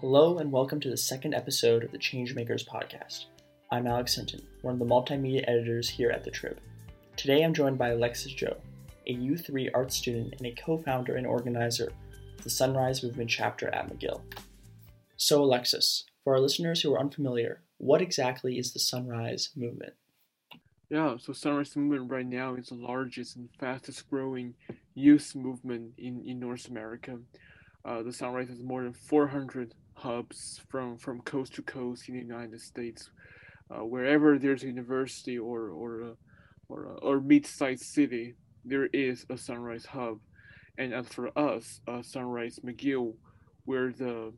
Hello, and welcome to the second episode of the Changemakers podcast. I'm Alex Hinton, one of the multimedia editors here at the Trib. Today I'm joined by Alexis Zhou, a U3 art student and a co founder and organizer of the Sunrise Movement chapter at McGill. So, Alexis, for our listeners who are unfamiliar, what exactly is the Sunrise Movement? Yeah, so Sunrise Movement right now is the largest and fastest growing youth movement in, in North America. Uh, the Sunrise has more than 400 hubs from, from coast to coast in the United States. Uh, wherever there's a university or or a, or a, or mid-sized city, there is a Sunrise hub. And as for us, uh, Sunrise McGill, we're the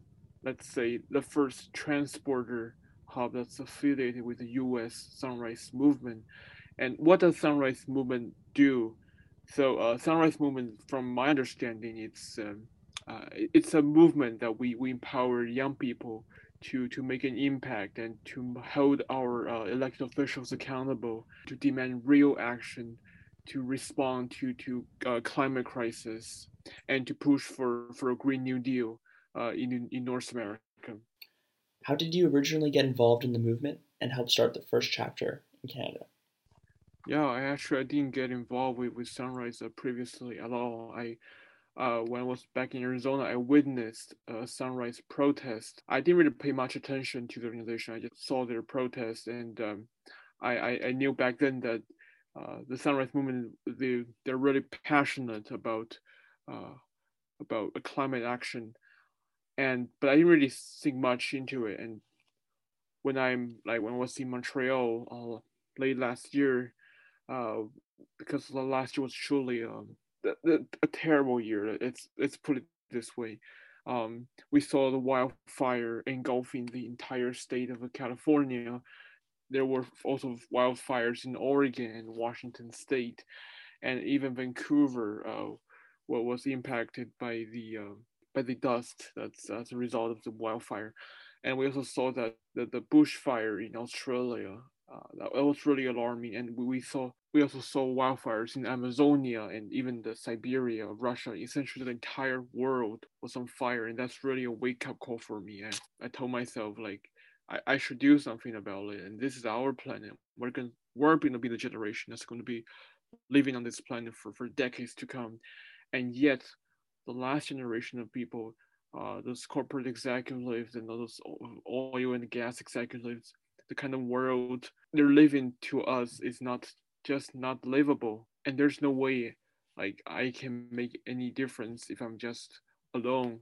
let's say the first transporter hub that's affiliated with the U.S. Sunrise Movement. And what does Sunrise Movement do? So uh, Sunrise Movement, from my understanding, it's um, uh, it's a movement that we, we empower young people to, to make an impact and to hold our uh, elected officials accountable, to demand real action, to respond to, to uh, climate crisis, and to push for, for a Green New Deal uh, in, in North America. How did you originally get involved in the movement and help start the first chapter in Canada? Yeah, I actually I didn't get involved with, with Sunrise uh, previously at all. I uh, when I was back in Arizona, I witnessed a sunrise protest. I didn't really pay much attention to the organization. I just saw their protest, and um, I, I, I, knew back then that uh, the sunrise movement they they're really passionate about uh, about climate action, and but I didn't really think much into it. And when I'm like when I was in Montreal uh, late last year, uh, because last year was truly um, a terrible year. Let's let's put it this way. Um, we saw the wildfire engulfing the entire state of California. There were also wildfires in Oregon and Washington State, and even Vancouver uh, was impacted by the uh, by the dust that's as a result of the wildfire. And we also saw that the, the bushfire in Australia uh, that was really alarming. And we, we saw we also saw wildfires in Amazonia and even the Siberia, of Russia. Essentially, the entire world was on fire, and that's really a wake up call for me. I, I told myself like I, I should do something about it, and this is our planet. We're going we're going to be the generation that's going to be living on this planet for, for decades to come, and yet the last generation of people, uh, those corporate executives and those oil and gas executives, the kind of world they're living to us is not just not livable. And there's no way like i can make any difference if i'm just alone.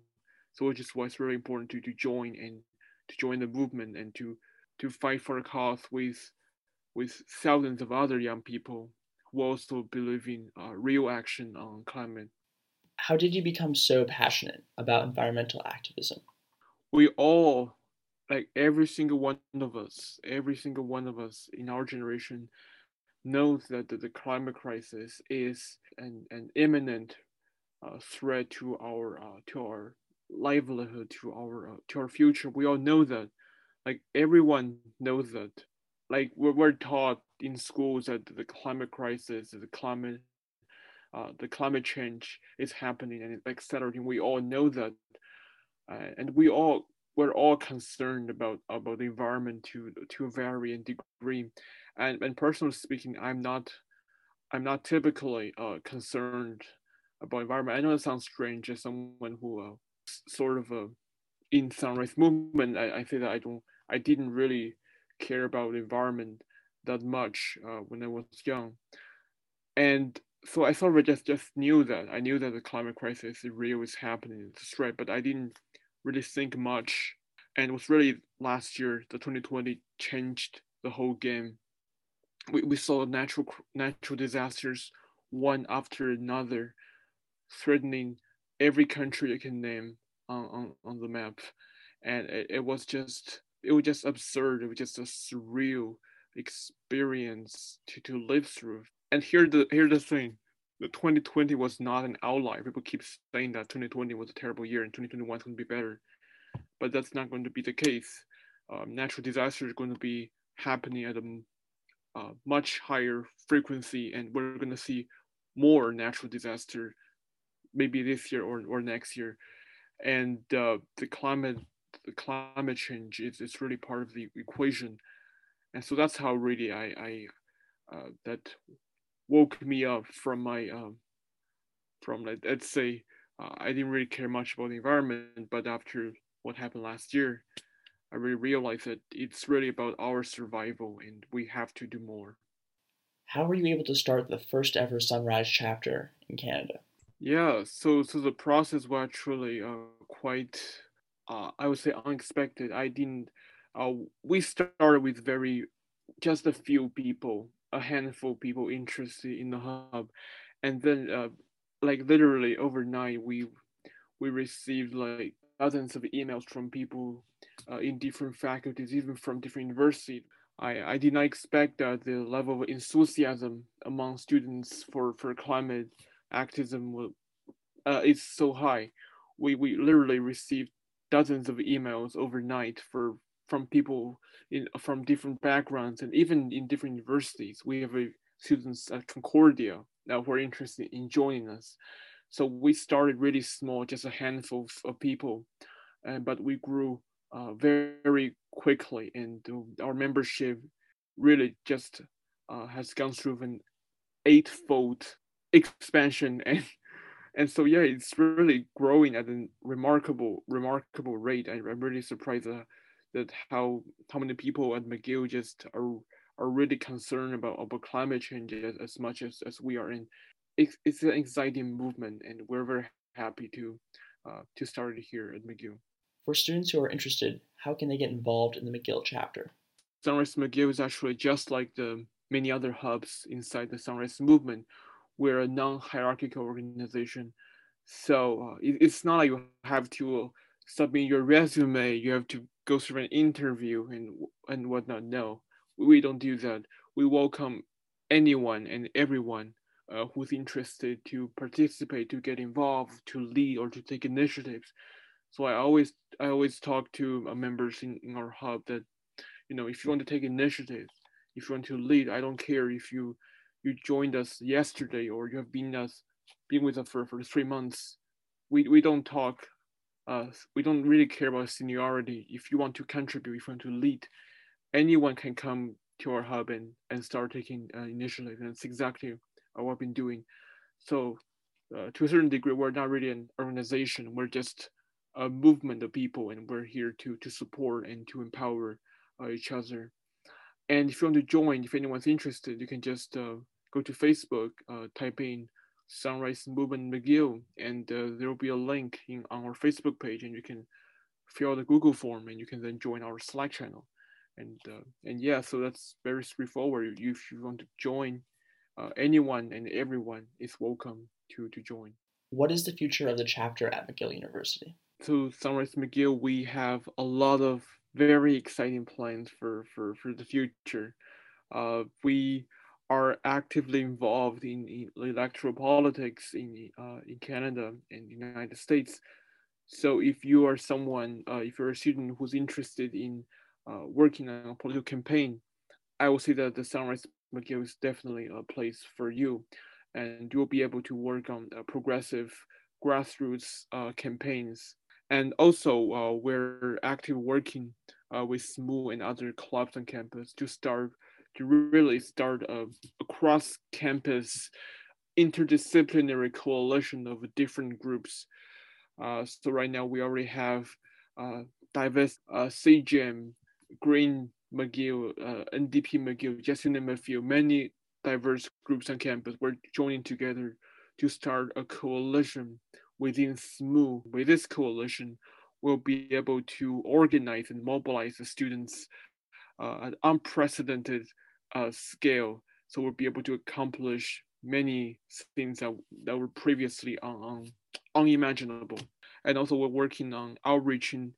So which is why it's really important to, to join and to join the movement and to to fight for a cause with with thousands of other young people who also believe in uh, real action on climate. How did you become so passionate about environmental activism? We all like every single one of us, every single one of us in our generation knows that the, the climate crisis is an, an imminent uh, threat to our uh, to our livelihood, to our uh, to our future. We all know that. Like everyone knows that. Like we're, we're taught in schools that the climate crisis, the climate, uh, the climate change is happening, and etc. We all know that, uh, and we all we're all concerned about about the environment to to a varying degree. And and personally speaking i'm not i'm not typically uh, concerned about environment. I know it sounds strange as someone who uh, sort of uh, in sunrise movement I, I say that i don't i didn't really care about environment that much uh, when i was young. And so i sort of just just knew that i knew that the climate crisis is real is happening it's a but i didn't really think much. And it was really last year, the 2020 changed the whole game. We, we saw natural natural disasters one after another, threatening every country you can name on, on, on the map. And it, it was just it was just absurd. It was just a surreal experience to, to live through. And here the here the thing. The 2020 was not an outlier. People keep saying that 2020 was a terrible year and 2021 is going to be better but that's not going to be the case. Um, natural disasters are going to be happening at a uh, much higher frequency, and we're going to see more natural disaster maybe this year or, or next year. And uh, the climate the climate change is, is really part of the equation. And so that's how really I, I uh, that woke me up from my, um, from like, let's say, uh, I didn't really care much about the environment, but after what happened last year, I really realized that it's really about our survival and we have to do more. How were you able to start the first ever Sunrise chapter in Canada? Yeah, so so the process was actually uh, quite, uh, I would say, unexpected. I didn't. Uh, we started with very, just a few people, a handful of people interested in the hub, and then, uh, like literally overnight, we we received like dozens of emails from people uh, in different faculties, even from different universities I, I did not expect that the level of enthusiasm among students for, for climate activism uh, is so high. We, we literally received dozens of emails overnight for from people in from different backgrounds and even in different universities. We have students at Concordia that were interested in joining us. So we started really small, just a handful of people, uh, but we grew uh, very, quickly, and our membership really just uh, has gone through an eightfold expansion, and and so yeah, it's really growing at a remarkable, remarkable rate. I, am really surprised uh, that how how many people at McGill just are are really concerned about about climate change as, as much as, as we are. in it's, it's an exciting movement, and we're very happy to uh, to start it here at McGill. For students who are interested, how can they get involved in the McGill chapter? Sunrise McGill is actually just like the many other hubs inside the Sunrise movement. We're a non-hierarchical organization, so uh, it, it's not like you have to submit your resume. You have to go through an interview and and whatnot. No, we don't do that. We welcome anyone and everyone uh, who's interested to participate, to get involved, to lead, or to take initiatives. So I always I always talk to uh, members in, in our hub that you know if you want to take initiatives, if you want to lead, I don't care if you you joined us yesterday or you have been us been with us for, for three months. We we don't talk uh, we don't really care about seniority. If you want to contribute, if you want to lead, anyone can come to our hub and, and start taking uh, initiative. And that's exactly what we've been doing. So uh, to a certain degree, we're not really an organization. We're just a movement of people, and we're here to to support and to empower uh, each other. And if you want to join, if anyone's interested, you can just uh, go to Facebook, uh, type in Sunrise Movement McGill, and uh, there will be a link in on our Facebook page, and you can fill out the Google form, and you can then join our Slack channel. And uh, and yeah, so that's very straightforward. If you want to join, uh, anyone and everyone is welcome to to join. What is the future of the chapter at McGill University? to Sunrise McGill, we have a lot of very exciting plans for, for, for the future. Uh, we are actively involved in, in electoral politics in, uh, in Canada and the United States. So if you are someone, uh, if you're a student who's interested in uh, working on a political campaign, I will say that the Sunrise McGill is definitely a place for you. And you'll be able to work on progressive grassroots uh, campaigns and also, uh, we're active working uh, with SMU and other clubs on campus to start to really start a, a cross-campus interdisciplinary coalition of different groups. Uh, so right now we already have uh, diverse uh, CGM, Green McGill, uh, NDP McGill, just to name a few, many diverse groups on campus. We're joining together to start a coalition within SMU, with this coalition, we'll be able to organize and mobilize the students uh, at unprecedented uh, scale. So we'll be able to accomplish many things that, that were previously un, un, unimaginable. And also we're working on outreaching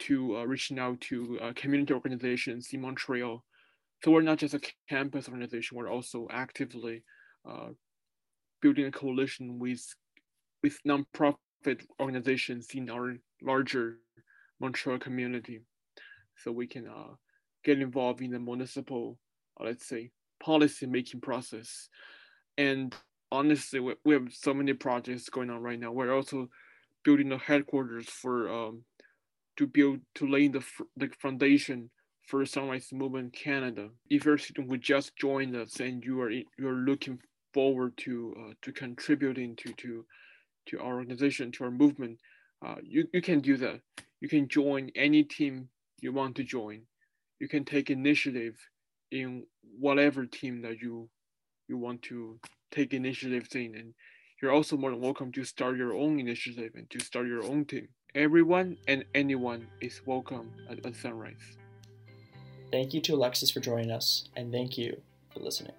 to uh, reaching out to uh, community organizations in Montreal. So we're not just a campus organization, we're also actively uh, building a coalition with with nonprofit organizations in our larger Montreal community. So we can uh, get involved in the municipal, uh, let's say, policy making process. And honestly, we, we have so many projects going on right now. We're also building a headquarters for um, to build to lay the the foundation for Sunrise Movement Canada. If you're a student who just joined us and you are you're looking forward to uh, to contributing to to to our organization to our movement, uh, you you can do that. You can join any team you want to join. You can take initiative in whatever team that you you want to take initiative in, and you're also more than welcome to start your own initiative and to start your own team. Everyone and anyone is welcome at, at Sunrise. Thank you to Alexis for joining us, and thank you for listening.